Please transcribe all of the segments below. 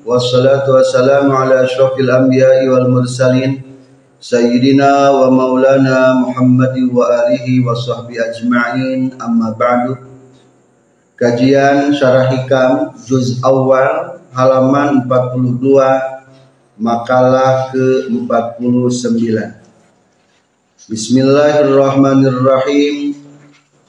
Wassalatu wassalamu ala asyrafil anbiya'i wal mursalin. Sayyidina wa maulana Muhammadin wa alihi wa sahbihi ajma'in. Amma ba'du. Kajian syarah hikam juz awal halaman 42 makalah ke-49 Bismillahirrahmanirrahim.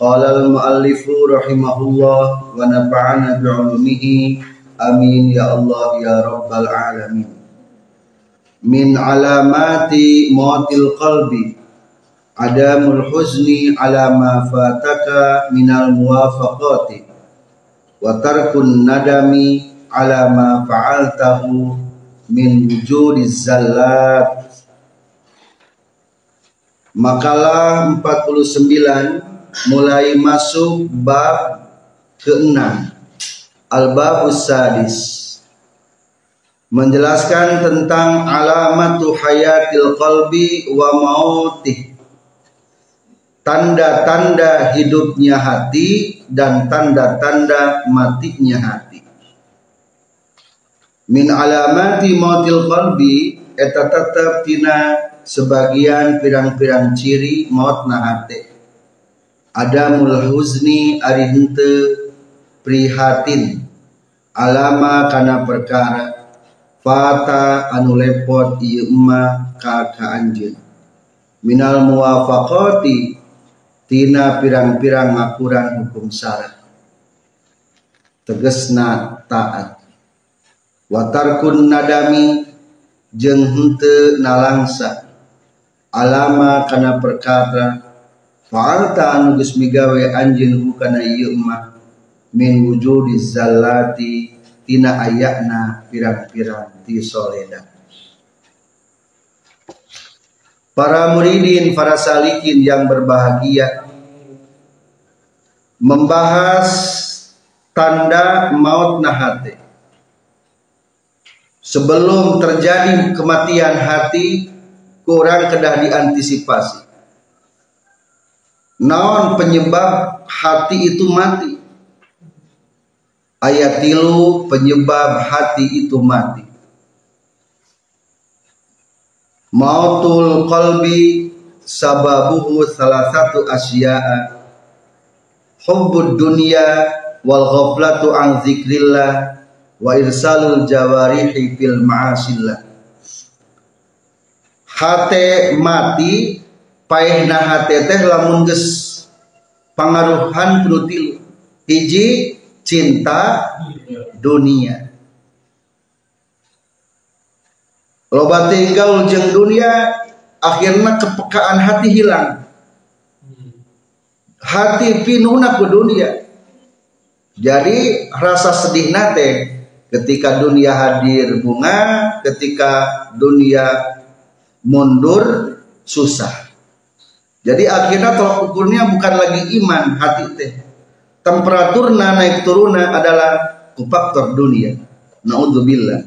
Al-muallifu rahimahullah wa nafa'ana bi'ulumihi. Amin ya Allah ya rabbal alamin. Min alamati mautil qalbi adamul huzni ala ma fataka minal muwafaqati wa tarkun nadami ala ma fa'altahu min wujudiz zallat Makalah 49 mulai masuk bab ke-6 Al-Babus Sadis. Menjelaskan tentang alamatu hayatil qalbi wa mautih. Tanda-tanda hidupnya hati dan tanda-tanda matinya hati. Min alamati mautil qalbi eta tetap tina sebagian pirang-pirang ciri maut nahate ada mulhuzni ari hente prihatin. Alama kana perkara. Fata anu lepot ieu emma ka anjeun. Minal muwafaqati tina pirang-pirang ngakuran hukum syarat tegesna taat. Watarkun nadami jeung henteu nalangsa. Alama kana perkara fa'alta anu geus migawe anjeun kana ieu mah min wujudi zallati tina ayakna pirang-pirang ti soleda Para muridin, para salikin yang berbahagia membahas tanda maut nahate. Sebelum terjadi kematian hati, kurang kedah diantisipasi. Naon penyebab hati itu mati? Ayat tilu penyebab hati itu mati. Mautul qalbi sababuhu salah satu asya'a hubbud dunya wal ghaflatu an zikrillah wa irsalul jawarihi fil ma'asillah hate mati paehna hate teh lamun geus pangaruhan hiji cinta dunia. Loba tinggal jeng dunia akhirnya kepekaan hati hilang. Hati pinuna ke dunia. Jadi rasa sedih nate ketika dunia hadir bunga ketika dunia mundur susah. Jadi akhirnya tolak ukurnya bukan lagi iman hati teh. Temperaturna naik turuna adalah faktor dunia. Naudzubillah.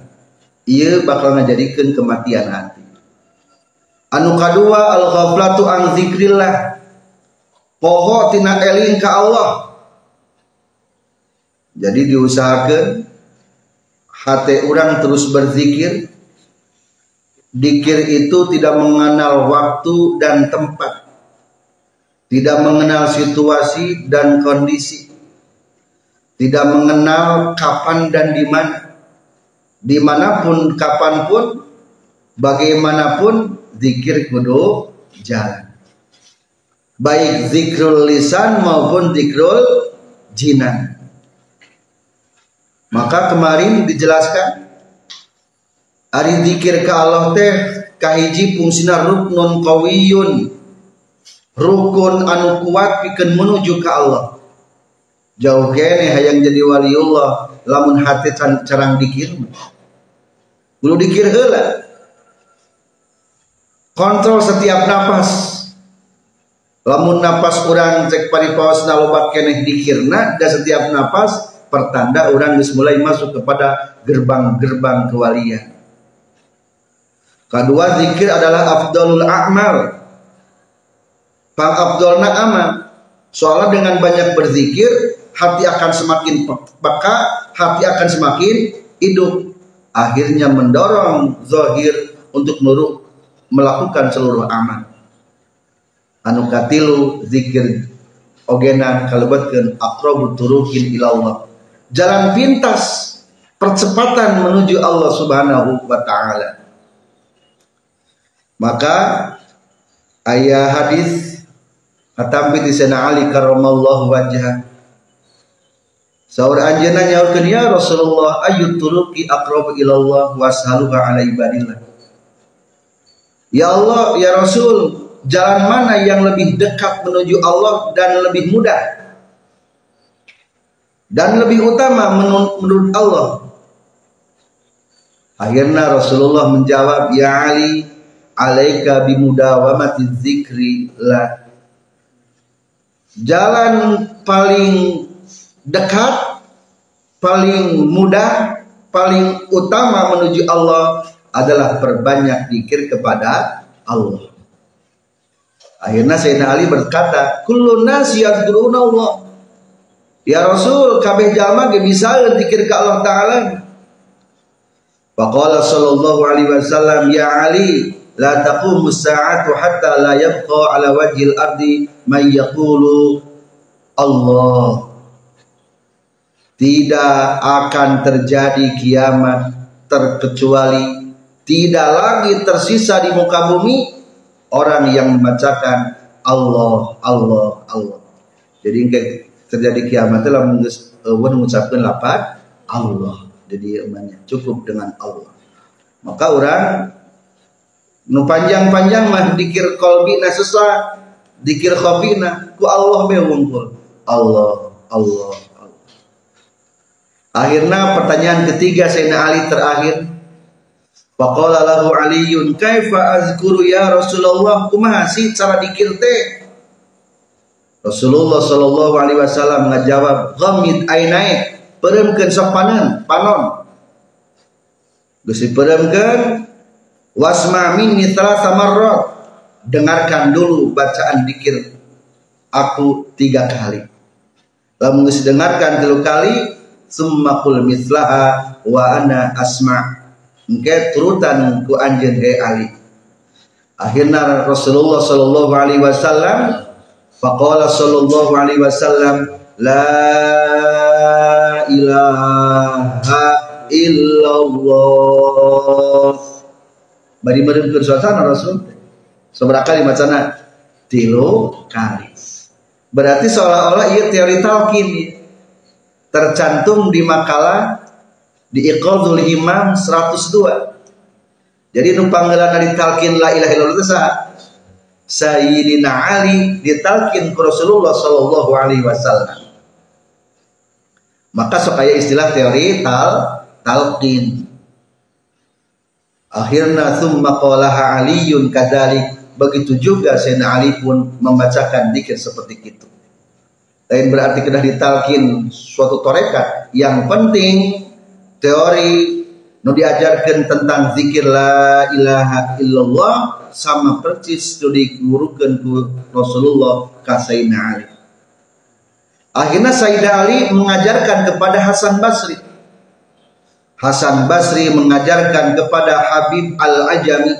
Ia bakal ngajadikeun kematian hati. Anu kadua al ghaflatu an zikrillah. Poho tina eling ka Allah. Jadi diusahakan hati orang terus berzikir Dikir itu tidak mengenal waktu dan tempat. Tidak mengenal situasi dan kondisi. Tidak mengenal kapan dan di mana. Di mana pun, kapan pun, bagaimanapun, zikir kudu jalan. Baik zikrul lisan maupun zikrul jinan. Maka kemarin dijelaskan Ari dikir ke Allah teh kahiji fungsina ruknun qawiyun rukun anu kuat pikeun menuju ke Allah. Jauh kene hayang jadi waliullah lamun hati carang dikir Kudu dikir heula. Kontrol setiap napas. Lamun napas orang cek paripawas loba keneh dikirna dan setiap napas pertanda orang mulai masuk kepada gerbang-gerbang kewalian. Kedua zikir adalah afdalul a'mal pang afdalna amal soalnya dengan banyak berzikir hati akan semakin peka hati akan semakin hidup. Akhirnya mendorong zahir untuk nurut melakukan seluruh amal. Anu katilu zikir ogena kalebetkeun aqrabu turukin ilallah jalan pintas percepatan menuju Allah Subhanahu wa taala. Maka ayah hadis Hatam binti Sena Ali karamallahu wajah Sahur anjana nyaurkeun ya Rasulullah ayu turuki aqrabu ilallah washaluha ala ibadillah Ya Allah, ya Rasul, jalan mana yang lebih dekat menuju Allah dan lebih mudah dan lebih utama menurut Allah. Akhirnya Rasulullah menjawab, Ya Ali, alaika bimudawamati zikri la. Jalan paling dekat, paling mudah, paling utama menuju Allah adalah perbanyak dikir kepada Allah. Akhirnya Sayyidina Ali berkata, "Kullu yadhkuruna Allah." Ya Rasul, kabeh jalma ge bisa zikir ke Allah taala. Faqala sallallahu alaihi wasallam, "Ya Ali, la taqumu as-sa'atu hatta la yabqa ala wajhil ardi man yaqulu Allah." Tidak akan terjadi kiamat terkecuali tidak lagi tersisa di muka bumi orang yang membacakan Allah, Allah, Allah. Jadi terjadi kiamat telah mengucapkan lapat Allah. Jadi cukup dengan Allah. Maka orang nu panjang-panjang mah dikir kolbina sesa dikir khafina ku Allah be. Allah, Allah, Allah. Akhirnya pertanyaan ketiga Sayyidina Ali terakhir. Faqala lahu Aliyun kaifa azkuru ya Rasulullah? Kumaha sih cara dikir teh. Rasulullah sallallahu alaihi wasallam ngajawab ghamid ainai peremkeun sok panon. Panon diperemkeun wasma minni thalatha dengarkan dulu bacaan dikir aku tiga kali. Geus dengarkan tiga kali summa qul mislaha wa ana asma' engke turutan ku anjeun he Ali. Akhirna Rasulullah sallallahu alaihi wasallam faqala sallallahu alaihi wasallam la ilaha illallah bari meureun suasana Rasul. Seberapa kali macana tilu kali berarti seolah-olah ia teori talqin tercantum di makalah di Iqadul Imam 102 jadi numpang dari talqin la ilaha illallah Sayyidina Ali ditalkin ke Rasulullah Sallallahu Alaihi Wasallam. Maka supaya istilah teori tal talqin akhirnya thumma qalaha aliyun kadzalik begitu juga Sayyidina Ali pun membacakan dikir seperti itu lain berarti kedah ditalkin suatu torekat yang penting teori nu diajarkan tentang zikir la ilaha illallah sama persis nu digurukan ku Rasulullah ka Sayyidina Ali. Akhirnya Sayyidina Ali mengajarkan kepada Hasan Basri. Hasan Basri mengajarkan kepada Habib Al-Ajami.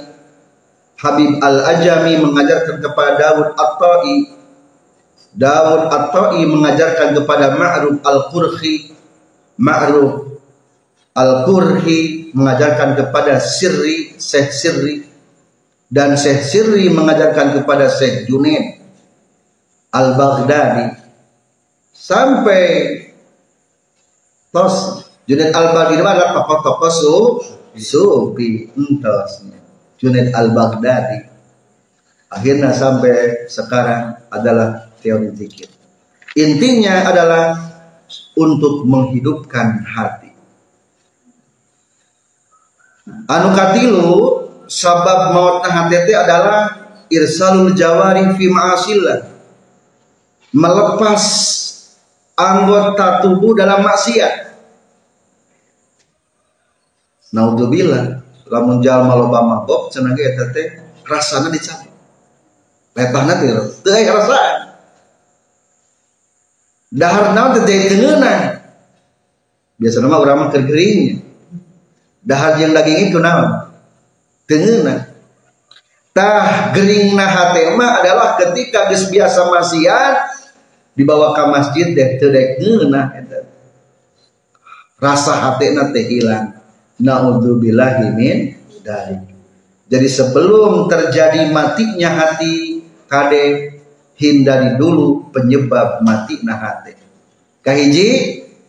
Habib Al-Ajami mengajarkan kepada Dawud At-Ta'i. Dawud At-Ta'i mengajarkan kepada Ma'ruf Al-Qurhi. Ma'ruf Al-Qurhi mengajarkan kepada Sirri, Syekh Sirri dan Syekh Sirri mengajarkan kepada Syekh Junaid Al-Baghdadi sampai tos Junaid Al-Baghdadi adalah tokoh-tokoh su sufi entosnya Junaid Al-Baghdadi. Akhirnya sampai sekarang adalah teori zikir. Intinya adalah untuk menghidupkan hati. Anu katilu sabab mautna hati adalah irsalul jawari fi ma'asillah. Melepas anggota tubuh dalam maksiat naudzubillah lamun jalma loba mabok cenah eta teh rasana dicabut letahna teh teu aya rasaan. Dahar naon teh teh tengeuna biasana mah urang mah keur dahar jeung daging itu naon? Tengeuna tah geringna hate mah adalah ketika geus biasa maksiat dibawa ke masjid deh teu eta rasa hatena teh hilang naudzubillahi min dari jadi sebelum terjadi matinya hati kade hindari dulu penyebab mati nah hati kahiji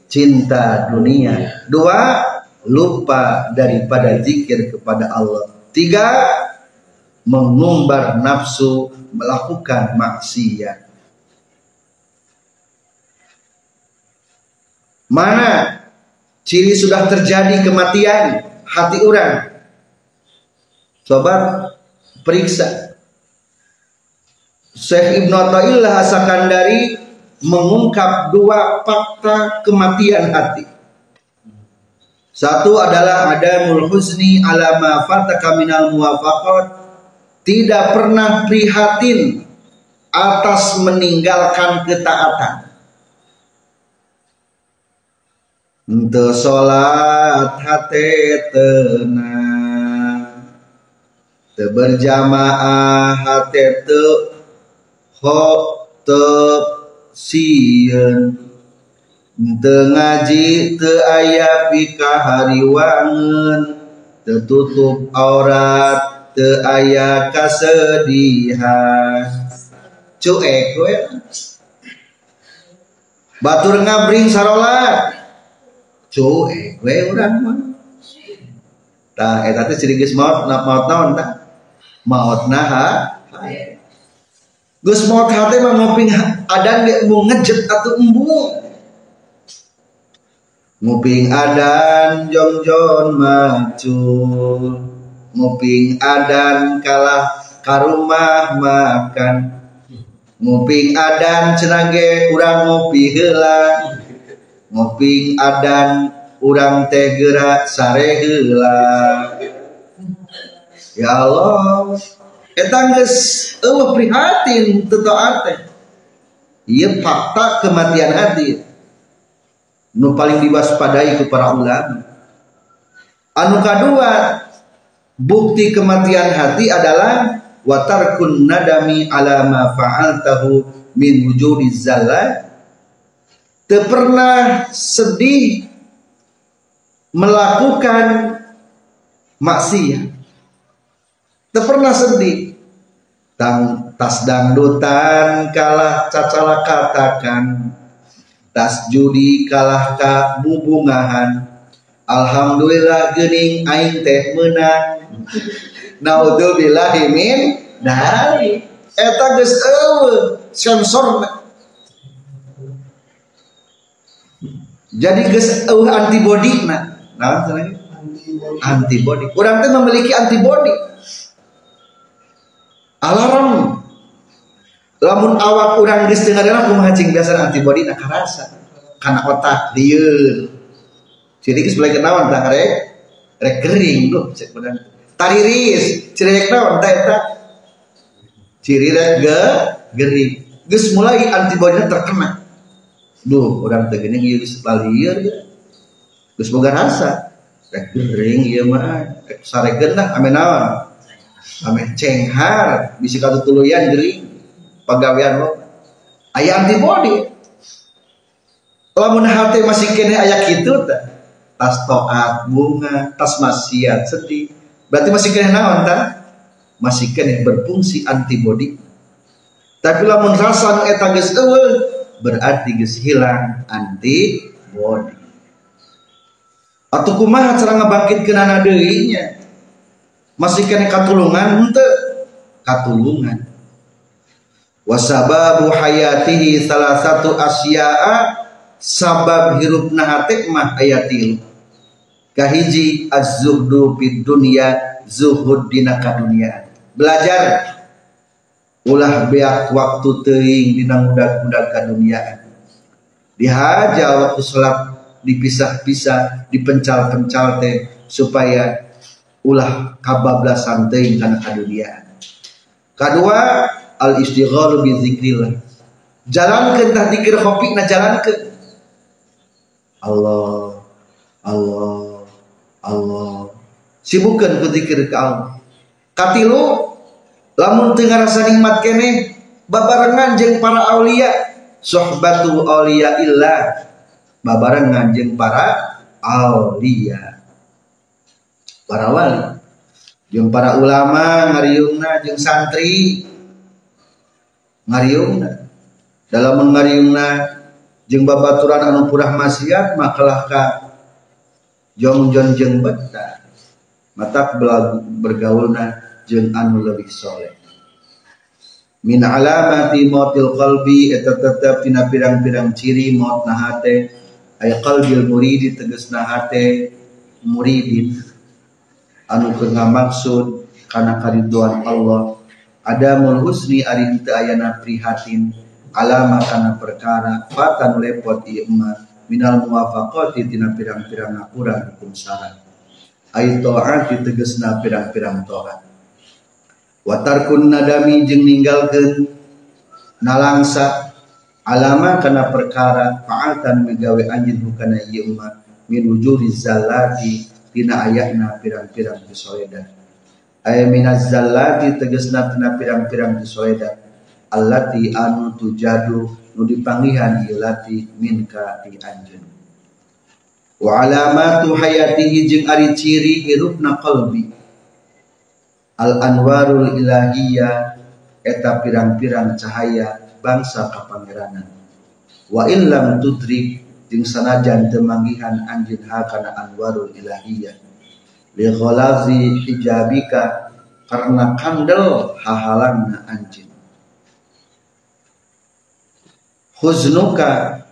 cinta dunia dua lupa daripada zikir kepada Allah. Tiga, mengumbar nafsu melakukan maksiat. Mana ciri sudah terjadi kematian hati orang? Sobat, periksa. Syekh Ibn Atta'illah Asakandari mengungkap dua fakta kematian hati. Satu adalah ada mulhusni alama fataka minal muwafaqat tidak pernah prihatin atas meninggalkan ketaatan. Untuk sholat hati tenang. Berjamaah hati te ho te sieun ngaji te aya pika hariwangen tertutup aurat te aya kasedihan cuek we batur ngabring sarolat cuek we urang mah tah eta teh ciri geus maot na maot naon tah maot naha. Gus maot hate mah ngoping adan ge mau ngejet atau embung Nguping adan jongjon macul. Nguping adan kalah karumah makan. Nguping adan cenage urang ngopi heula Nguping adan urang teh gerak sare heula Ya Allah. Eta geus eueuh prihatin teu teh. Ieu fakta kematian hati nu paling diwaspadai ku para ulama anu kedua bukti kematian hati adalah watarkun nadami ala ma fa'altahu min wujudi zalla te pernah sedih melakukan maksiat. Te pernah sedih. Tang tas dangdutan kalah cacala katakan. Tas judi kalah ka bubungahan. Alhamdulillah gening aing teh menang. Naudzubillahi min dari eta geus eueuh sensor jadi geus eueuh antibody na naon antibody urang teh memiliki antibody alarm. Lamun awak urang geus teu ngadengar kumaha cing biasa antibody nak karasa. Kana otak lieur jadi geus balik naon? Tah rek rek gering loh cek benar tariris ciri rek naon? Tah eta. Ciri rek ge gering. Geus mulai antibody terkena duh urang teu geuning ieu geus lalieur geus boga rasa. Rek gering ieu mah. Rek saregeun dah ame naon? Ame cenghar bisi katutuluyan gering. Pegawaian lo ayah antibody lamun hati masih kene ayah gitu tas toat bunga tas maksiat sedih berarti masih kene naon ta? Masih kene berfungsi antibody tapi lamun rasa eta geus berarti geus hilang antibody atau kumaha cara ngabangkitkeun anak deui nya masih kene katulungan henteu. Katulungan. Wasababu hayatihi salah satu asya'a sabab hirupna hate mah ayatil kahiji az-zuhdu fid dunya zuhud dina kadunya belajar ulah beak waktu teuing dina mudag-mudag kadunyaan dihaja waktu sholat dipisah-pisah dipencal-pencal teh supaya ulah kabablasan teuing kana kadunyaan kedua al istighalu bi zikrillah jalankeun tah dikir kopi na jalankeun. Allah Allah Allah. Sibukkan ku zikir ke Allah. Katilu lamun teu ngarasa nikmat kene babarengan jeung para aulia sohbatu aulia illah. Babarengan jeung para aulia. Para wali. Jeung para ulama ngariungna jeung santri ngariungna. Dalam ngariungna jeung babaturan anu purah maksiat makalah ka jongjon jeung beta matak bergaulna jeung anu lebih soleh min alamati mautil qalbi eta tetep tina pirang-pirang ciri maut na hate. Ay qalbil muridi tegasna hate. Muridin anu keur maksud kana kariduan Allah. Ada husni ari teu ayana prihatin. Alama kana perkara fatan lepot ieu mah minal muwafaqati tina pirang-pirang ngapuran hukum syarat ai taati tegasna pirang-pirang taat wa tarkun nadami jeung ninggalkeun nalangsa alama kana perkara fa'atan megawe anjeun kana ieu mah min wujuri zallati tina ayatna pirang-pirang disoeda ay minaz zallati tegasna tina pirang-pirang disoeda allati anu tujadu nu dipanggihan ilati minka ti anjeun. Wa alamatu hayatihi jeung ari ciri hirupna qalbi al anwarul ilahiyah eta pirang-pirang cahaya bangsa kapangeranan wa illam tudrik jeung sanajan teu manggihan anjeun hakana anwarul ilahiyah li ghalazi hijabika karena kandel hahalanna anjeun. Huznuka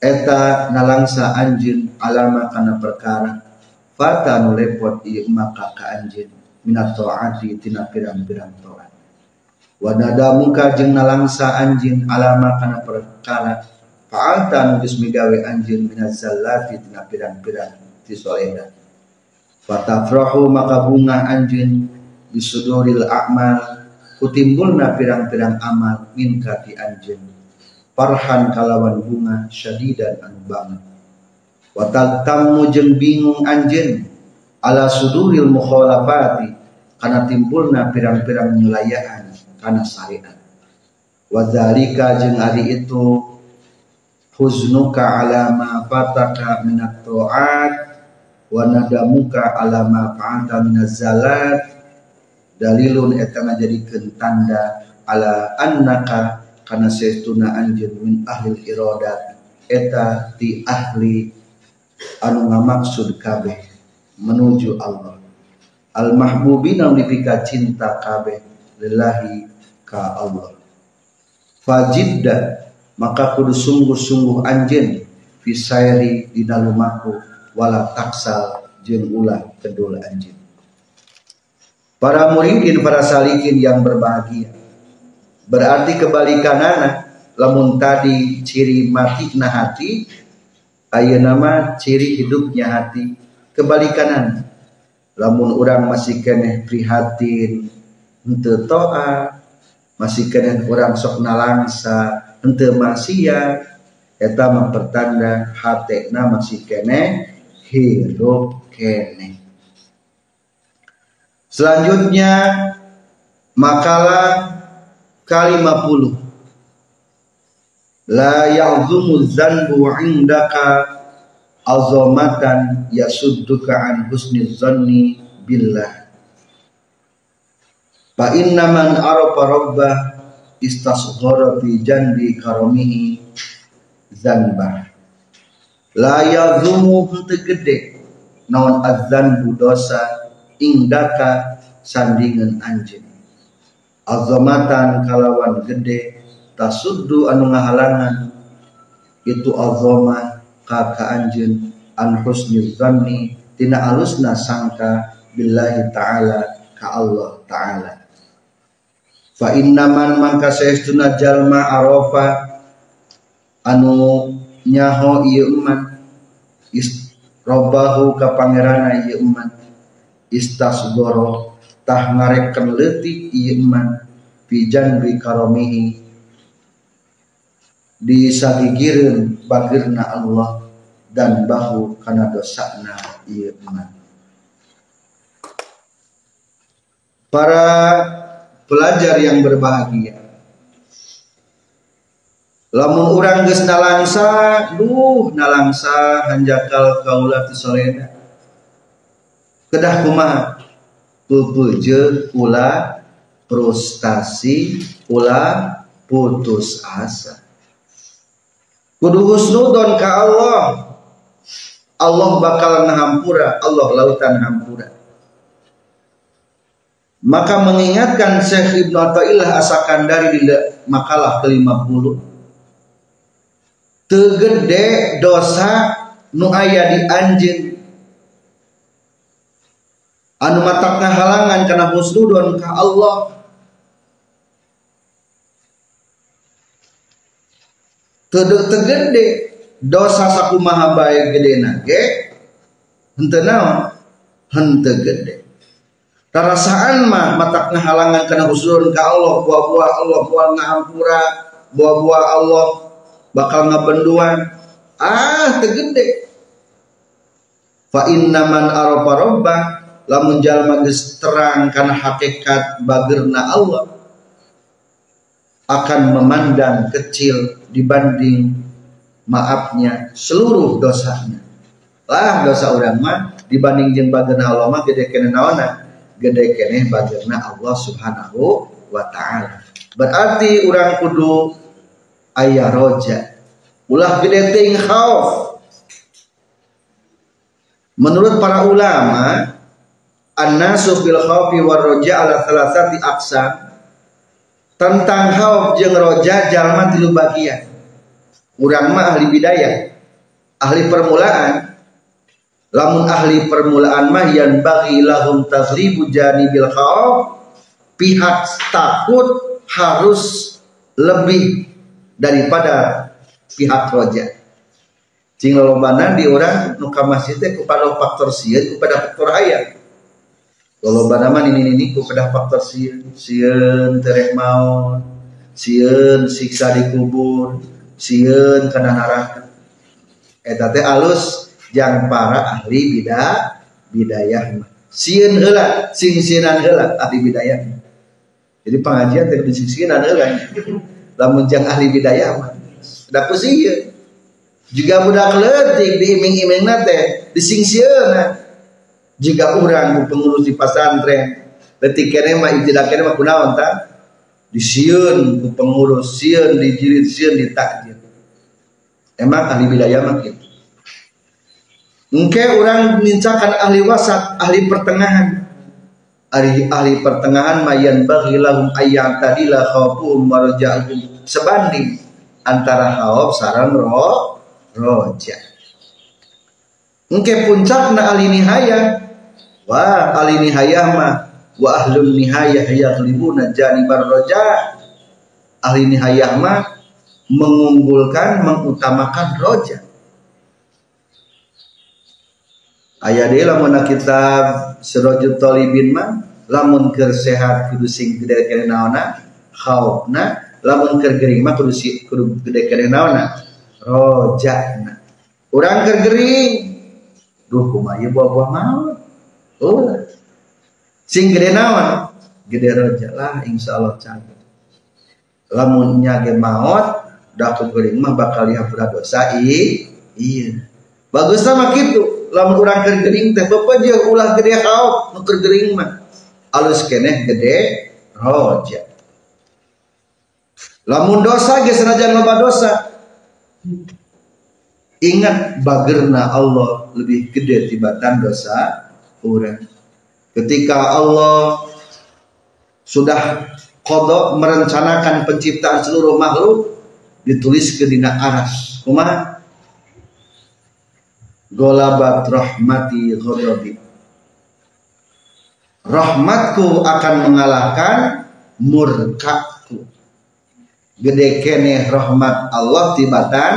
eta nalangsa anjin alama kana perkara. Fata nu lepot ieu maka ka anjin minat taati tina pirang-pirang taat wa nadamuka jeung nalangsa anjin alama kana perkara fa'alta nu geus migawe anjin minaz zallati tina pirang-pirang ti solehna fatafrahu maka bunga anjin bisuduril a'mal kutimbulna pirang-pirang amal min kati anjin farhan kalawan bunga syadidan anu banget. Watal tamu jeung bingung anjen ala suduril mukhalafati kana timbulna pirang-pirang nyulayaan kana syariat. Wadzalika jeung ari itu huznuka ala ma fataka minat ta'at wa nadamuka ala ma fa'anta minaz zalat. Dalilun eta ngajadikeun tanda ala annaka karena setuna anjeun min ahli iradat eta ti ahli anu ngamaksud kabeh menuju Allah. Al mahbubina dipika cinta kabeh lillahi ka Allah. Fajidda maka kudu sungguh-sungguh anjeun fisairi di lumaku wala taksal jeung ulah kedul anjeun para muridin para salikin yang berbahagia. Berarti kebalikanana lamun tadi ciri mati na hati ayo nama ciri hidupnya hati kebalikanana lamun orang masih kene prihatin ente toa masih kene orang sok nalangsa ente masia eta mempertanda hati na masih kene hidup kene selanjutnya makalah kali 50 la ya'zumu dzanbu 'indaka azamatan yasudduka an husni zanni billah. Fa inna man arafa rabbah istasghara fi jandi karamihi zanbah. La yazumu henteu gede naon adzanbu dosa indaka sandingan anjeun. Azamatan kalawan gede tasuddu anu ngahalangan itu azama ka anjeun an husnul zanni tina alusna sangka billahi ta'ala ka Allah ta'ala. Fa innaman mangka saestuna jalma arafa anu nyaho ieu eman robahu ka pangerana ieu eman istasgoro tah ngarekeun leutik ieu eman pijan bi karomihi disagigireun bagirna Allah dan bahu karena dosana ieu eman para pelajar yang berbahagia. Lamun urang geus nalangsa duh nalangsa hanjakal kaula ti solena. Kedah kumaha? Pupujeun ulah frustasi ulah putus asa. Kudu husnudon ka Allah Allah bakal ngahampura Allah lautan hampura. Maka mengingatkan Syekh Ibnu Athaillah Asakandari di makalah ke-50. Tegede dosa nu aya di anjeun anu matakna halangan kana husnudon ka Allah. Tegede dosa sakumaha bae gedena ge henteu naon? Henteu gede. Tarasaan mah matak halangan kena usulun ke Allah. Buah-buah Allah buah ngahampura buah-buah Allah bakal ngabenduan. Ah tegede fa inna man arafa rabbah lamun jalma geus terang kana hakikat bagerna Allah akan memandang kecil dibanding maafnya seluruh dosanya. Lah dosa orang mah dibanding jeung bagerna Allah mah gede kena naona gede keneh bagirna Allah subhanahu wa ta'ala. Berarti orang kudu ayah roja. Ulah gede ting khauf. Menurut para ulama an-nasu fil khaufi war roja ala thalathati aqsam tentang khauf jeung roja jalma tilu bagian urang mah ahli bidayah. Ahli permulaan. Lamun ahli permulaan mah yang bagi lahum taghribu janibil khauf pihak takut harus lebih daripada pihak roja. Cing lolobanan di orang nuka masjid kepada faktor sieun kepada faktor ayat lolobanan mah ini ini kepada faktor sieun sieun terek maut sieun siksa di kubur sieun kena neraka eta teh alus yang para ahli bidah bidayah. Sieun heula sing sienan heula ahli bidayah. Jadi pengajian teh di sienan heula. Lamun jang ahli bidayah mah da kusieun juga budak leutik diiming-imingna teh disingsieuna jika orang pengurus di pesantren letik kene mah ijdah kene mah kunaon ta disieun ku pengurus sieun dijirit sieun ditakjir emang ahli bidayah mah gitu orang mincakan ahli wasat, ahli pertengahan. Ahli, ahli pertengahan mayan bagi lahum ayat tadilah khawfuhum waraja'uhum sebanding antara khawf sarang roh roja. Engke puncak na ahli nihaya. Wah, ahli nihaya mah wa ahlun nihayah yaghlibuna janibar roja. Ahli nihaya mah mengunggulkan, mengutamakan roja ayah dia lamun kitab Sirajul Talibin mah lamun keur sehat kudu sing gede kene naona khaufna. Lamun keur gering mah kudu kudu gede kene naona rojana. Urang keur gering duh kumaha buah-buah maut? Oh sing gede naon? Gede roja lah insyaallah canggih. Lamun nyage maut dah gering mah bakal dihapura dosa i iya. Bagus sama gitu lamun urang keur teh bapak je ulah gede kaop nu keur mah. Alus keneh gede roja lamun dosa ge sanajan loba dosa. Ingat bagerna Allah lebih gede tibatan dosa orang ketika Allah sudah kodok merencanakan penciptaan seluruh makhluk ditulis ke dina aras kumaha golabat rahmati ghadabi. Rahmatku akan mengalahkan murkaku. Gede kene rahmat Allah tibatan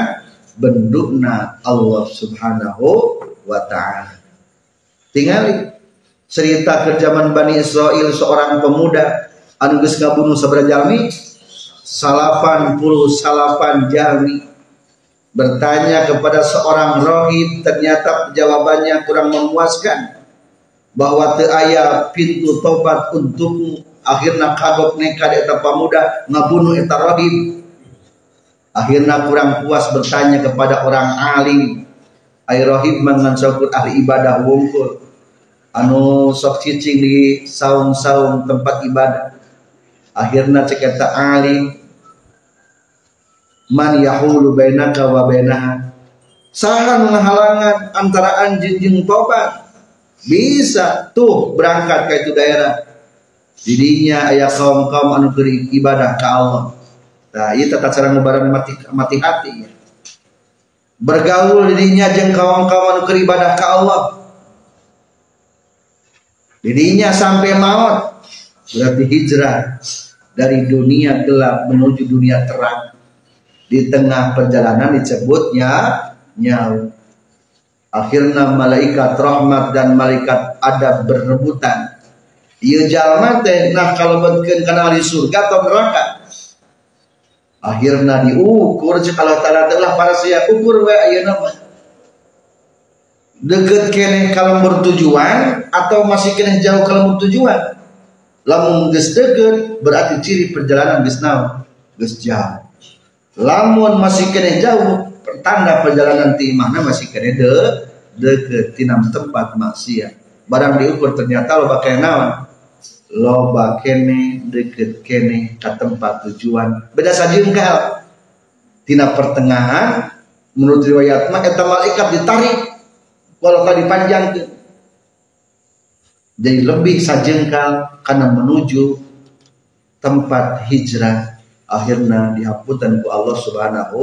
bendukna Allah subhanahu wa ta'ala. Tinggali cerita kerjaman Bani Israel seorang pemuda. Anu geus ngabunuh jalmi. Salapan puluh salapan jalmi. Bertanya kepada seorang rohib ternyata jawabannya kurang memuaskan. Bahwa te aya pintu tobat untukmu. Akhirnya kagok nekat eta pemuda ngabunuh eta rohib. Akhirnya kurang puas bertanya kepada orang alim. Ay rohib mengansaukur ahli ibadah wungkul anu sok cicing di saung-saung tempat ibadah. Akhirnya cek eta alim. Man yahulu bainaka wa bainaha. Saha menghalangan antara anjing jeung tobat bisa tuh berangkat ke itu daerah. Didinya ayah kaum kaum anu ibadah ke Allah. Nah itu tata cara ngebaran mati mati hati. Ya. bergaul didinya jeung kaum kaum anu ibadah ke Allah didinya sampai maut. Berarti hijrah dari dunia gelap menuju dunia terang. Di tengah perjalanan disebutnya nyau akhirnya malaikat rahmat dan malaikat adab berebutan ieu jalma teh nah kalau betkeun kana di surga atau neraka? Akhirnya diukur cek Allah taala telah para sia ukur we ayeuna mah deket kene kalau bertujuan atau masih kene jauh kalau bertujuan lamun geus deket berarti ciri perjalanan geus naon? Geus jauh. Lamun masih kena jauh tanda perjalanan ti mana masih kena de deket tinam tempat maksiat. Barang diukur ternyata lo pakai naon? Lo kene deket kene ke tempat tujuan. Beda saja engkau tina pertengahan menurut riwayat mah eta malaikat ditarik walau tadi panjang jadi lebih sajengkal karena menuju tempat hijrah akhirnya dihapunten ku Allah Subhanahu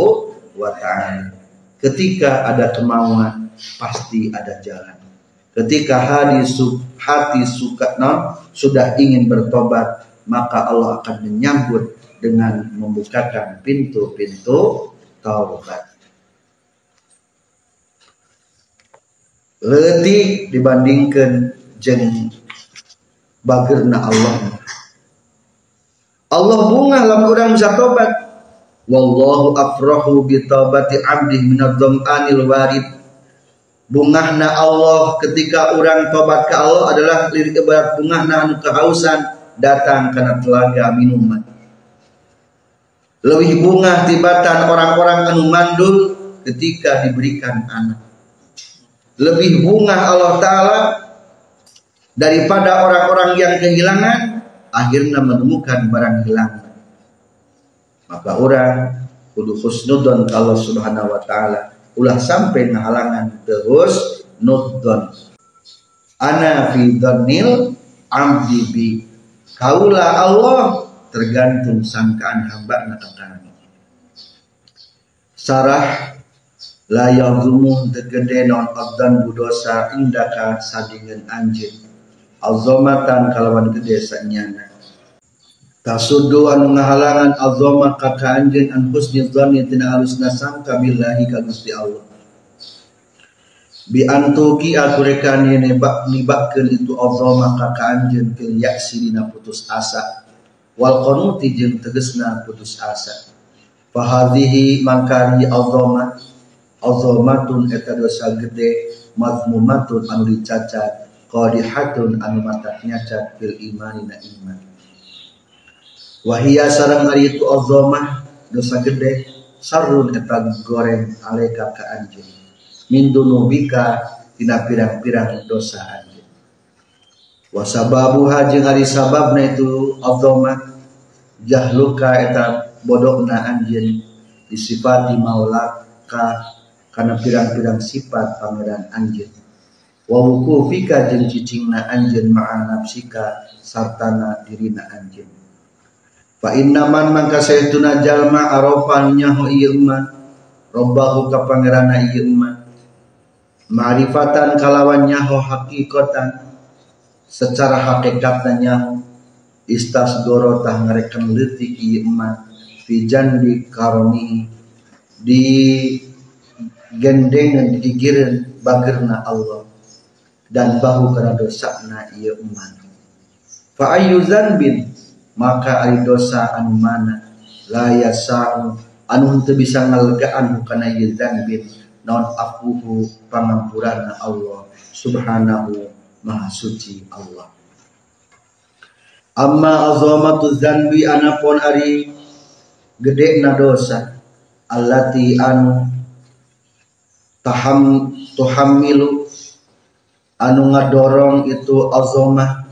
wa taala. Ketika ada kemauan pasti ada jalan. Ketika hati, hati suka no, sudah ingin bertobat, maka Allah akan menyambut dengan membukakan pintu-pintu taubat. Letik dibandingkan jeng bagerna Allah. Allah bunga lam orang bisa tobat. Wallahu afrahu bi taubati abdi minadh anil warid. Bungahna Allah ketika orang tobat ke Allah adalah lirik ibarat bungahna anu kehausan datang karena telaga minuman lebih bunga tibatan orang-orang anu mandul ketika diberikan anak lebih bunga Allah Ta'ala daripada orang-orang yang kehilangan akhirnya menemukan barang hilang. Maka orang kudu husnudon Allah subhanahu wa ta'ala. Ulah sampai ngahalangan terus nudon ana fi dhanil abdi bi. Kaula Allah tergantung sangkaan hamba kami sarah la yazumuh tegede non abdan budosa indaka sadingan anjing. Azamatan kalawan gede sanyana tasudu anu ngahalangan azama ka anjeun an husni dhanni tina alusna sangka billahi ka Gusti Allah. Bi antuki aku rekani nebak nibakkeun itu azama ka anjeun fil yaksi dina putus asa. Wal qanuti jeung tegesna putus asa. Fa hadhihi mangkari azama azamatun eta dosa gede. Mazmumatun anu dicacat. Qadihatun anu mata nyacat fil imani na iman. Wahia sarang ari itu azamah dosa gede. Sarun eta goreng aleka ka anjeun min dunubika tina pirang-pirang dosa anjeun wasababu jeung ari sababna itu azamah jahluka eta bodokna anjeun disifati maulaka karena pirang-pirang sifat pangeran anjeun wa wukufika jeung cicingna anjeun ma'a nafsika sartana dirina anjeun fa inna man mangka saytuna jalma arafan nyaho ieu man robbahu ka pangerana ieu ma'rifatan kalawan nyaho hakikatan secara hakikatnya nyaho istasgoro tah ngarekan leutik ieu umat fi janbi karoni di gendengan digireun bagerna Allah. Dan bahu karena dosa na umat. Fa ayyu zanbin maka ari dosa anu mana? La yasa'u anu teu bisa ngalegaan kana ieu zanbin non afuhu pangampurana Allah subhanahu maha suci Allah. Amma azamatu zanbi anapun ari gede na dosa allati anu taham tuhamilu anu ngadorong itu azamah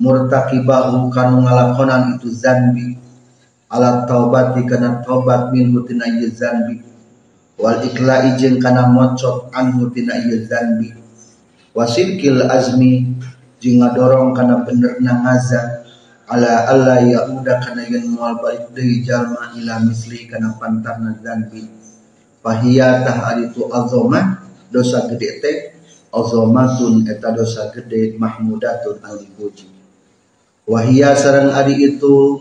murtakibahu kanu ngalakonan itu zanbi. Ala taubati kana taubat min tina zanbi. Wal ikla jeung kana mocot anhu tina ieu zanbi. Wasilkil azmi jeung ngadorong kana benerna ngaza. Ala alla yauda kana yen moal balik deui jalma ila misli kana pantarna zanbi fahiya tah aritu azama dosa gede teh azamatun eta dosa gede mahmudatun al puji. Wahia sarang ari itu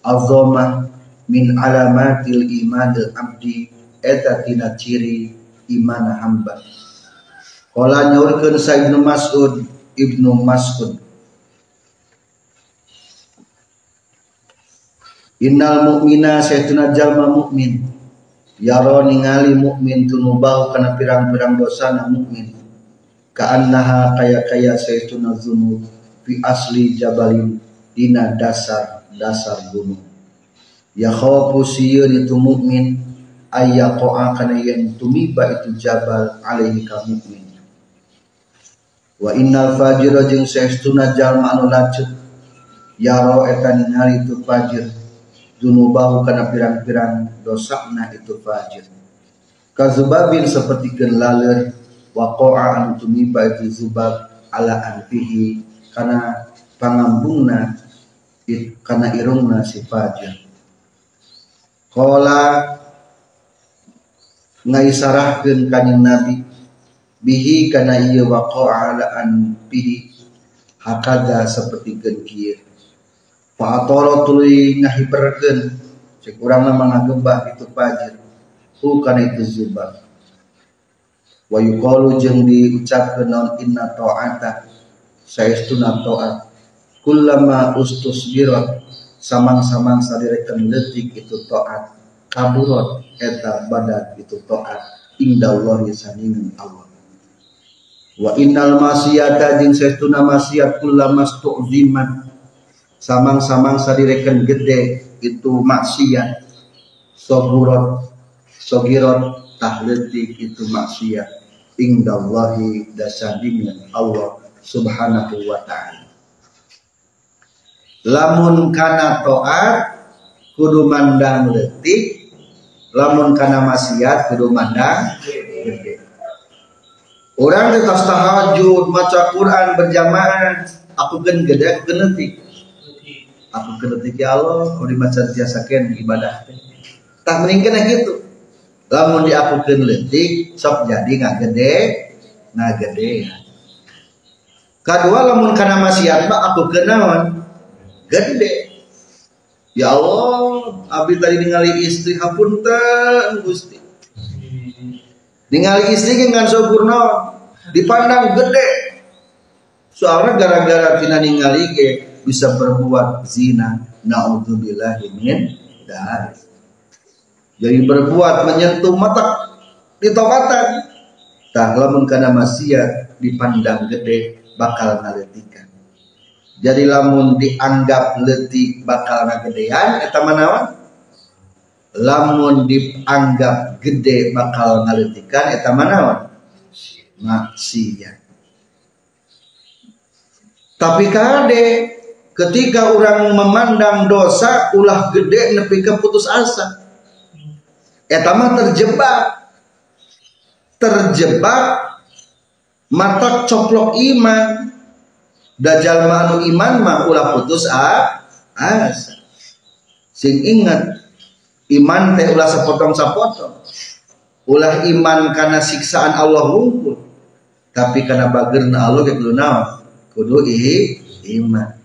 azama min alamatil imanil abdi eta tina ciri iman hamba. Kala nyaurkeun sa Ibnu Mas'ud Ibnu Mas'ud. Innal mu'mina saytuna jalma mukmin yaro ningali mukmin tunubau kana pirang-pirang dosa na mukmin. Ka'annaha kaya kaya saytuna zunub fi asli jabalin dina dasar dasar gunung. Ya khawfu sieun itu mukmin ayyaqa'a kana yen tumiba itu jabal alaihi ka mukmin. Wa innal fajira jeung saestuna jalma anu lacut. Yaro eta ningali itu fajir dunubahu kana pirang-pirang dosana itu fajir. Kazubabin seperti laler waqa'a anu tumiba itu zubab ala anfihi kana pangambungna kana irungna si fajir. Qala ngaisarahkeun kanjing Nabi bihi kana ieu waqa'a ala an bihi hakada seperti kieu fa atara tuluy ngahiberkeun cek urang mah itu fajir hu kana itu zubab wa yuqalu jeung diucapkeun naon inna ta'ata. Saestuna ta'at. Kullama ustusbirat samang-samang sadirekeun leutik itu ta'at. Kaburot. Eta badat itu taat. Indallah saningan Allah. Wa innal masiyata jeung saestuna maksiat kullamas tu'ziman samang-samang sadirekeun gede itu maksiat. Sogurot sogirot tahletik itu maksiat. Indallahi dasandingan Allah subhanahu wa ta'ala. Lamun kana taat kudu mandang letik lamun kana maksiat kudu mandang gede. Orang di tas tahajud maca Quran berjamaah aku gen gede aku gen letik aku gen letik ya Allah kalau dimaca ken ibadah tak meningkan gitu. Lamun di aku gen letik sok jadi nggak gede nggak gede. Kedua lamun kana maksiat mah aku kenawan gede. Ya Allah, abdi tadi ningali istri hapunten Gusti. Ningali istri dengan sempurna dipandang gede. Soalnya gara-gara tina ningali ke bisa berbuat zina. Naudzubillahi min dari. Jadi berbuat menyentuh mata ditobatan. Tah lamun kana maksiat dipandang gede bakal ngaletikan jadi lamun dianggap letik bakal gedean eta manawan lamun dianggap gede bakal ngaletikan eta manawan maksiat tapi kade ketika orang memandang dosa ulah gede nepi ke putus asa. Eta mah terjebak. Terjebak mata coplok iman. Dajjal manu iman mah ulah putus asa. Sing ingat iman teh ulah sapotong-sapotong. ulah iman karena siksaan Allah wungkul tapi karena bagerna Allah kudu naon? Kudu iman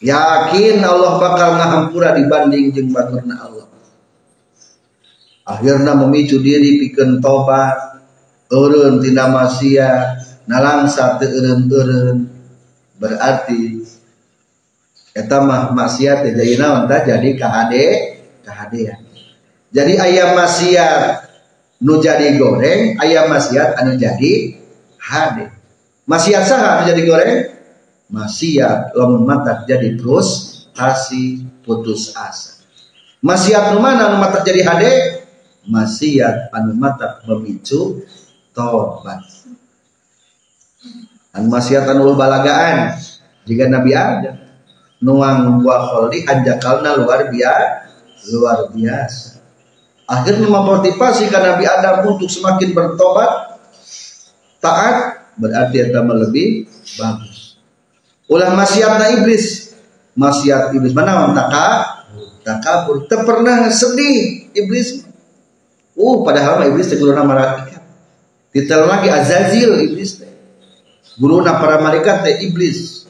yakin Allah bakal ngahampura dibanding jeung bagerna Allah. Akhirnya memicu diri pikeun tobat. Eureun tina maksiat. Nalangsa teu eureun-eureun berarti eta mah maksiat jadi naon jadi kahade kahadean. Jadi ayam maksiat nu jadi goreng ayam maksiat anu jadi hade. Maksiat saha anu jadi goreng maksiat lamun mata jadi terus kasih putus asa. Maksiat nu mana anu mata jadi hade? Maksiat anu mata memicu tobat anu maksiat anu balagaan. Jika Nabi Adam nuang wa kholi anjakalna luar biasa luar biasa. Akhirnya memotivasi karena Nabi Adam untuk semakin bertobat taat berarti akan lebih bagus ulah na iblis. Maksiat iblis. Mana orang taka takabur. Tak pernah sedih iblis. Uh padahal iblis itu guru nama malaikat. Detail lagi Azazil iblis guru para malaikat teh iblis.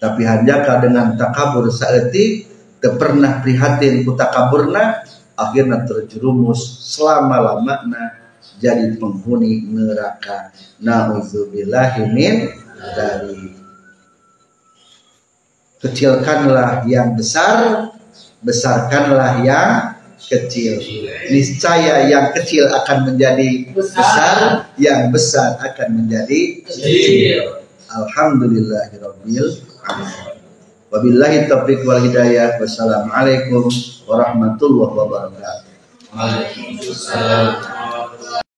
Tapi hanjaka dengan takabur saeutik teu pernah prihatin ku takaburna akhirnya terjerumus selama-lamana jadi penghuni neraka. Nauzubillahi min dari kecilkanlah yang besar besarkanlah yang kecil niscaya yang kecil akan menjadi besar, yang besar akan menjadi kecil alhamdulillahirabbil Wabillahi taufiq wal hidayah. Wassalamualaikum warahmatullahi wabarakatuh.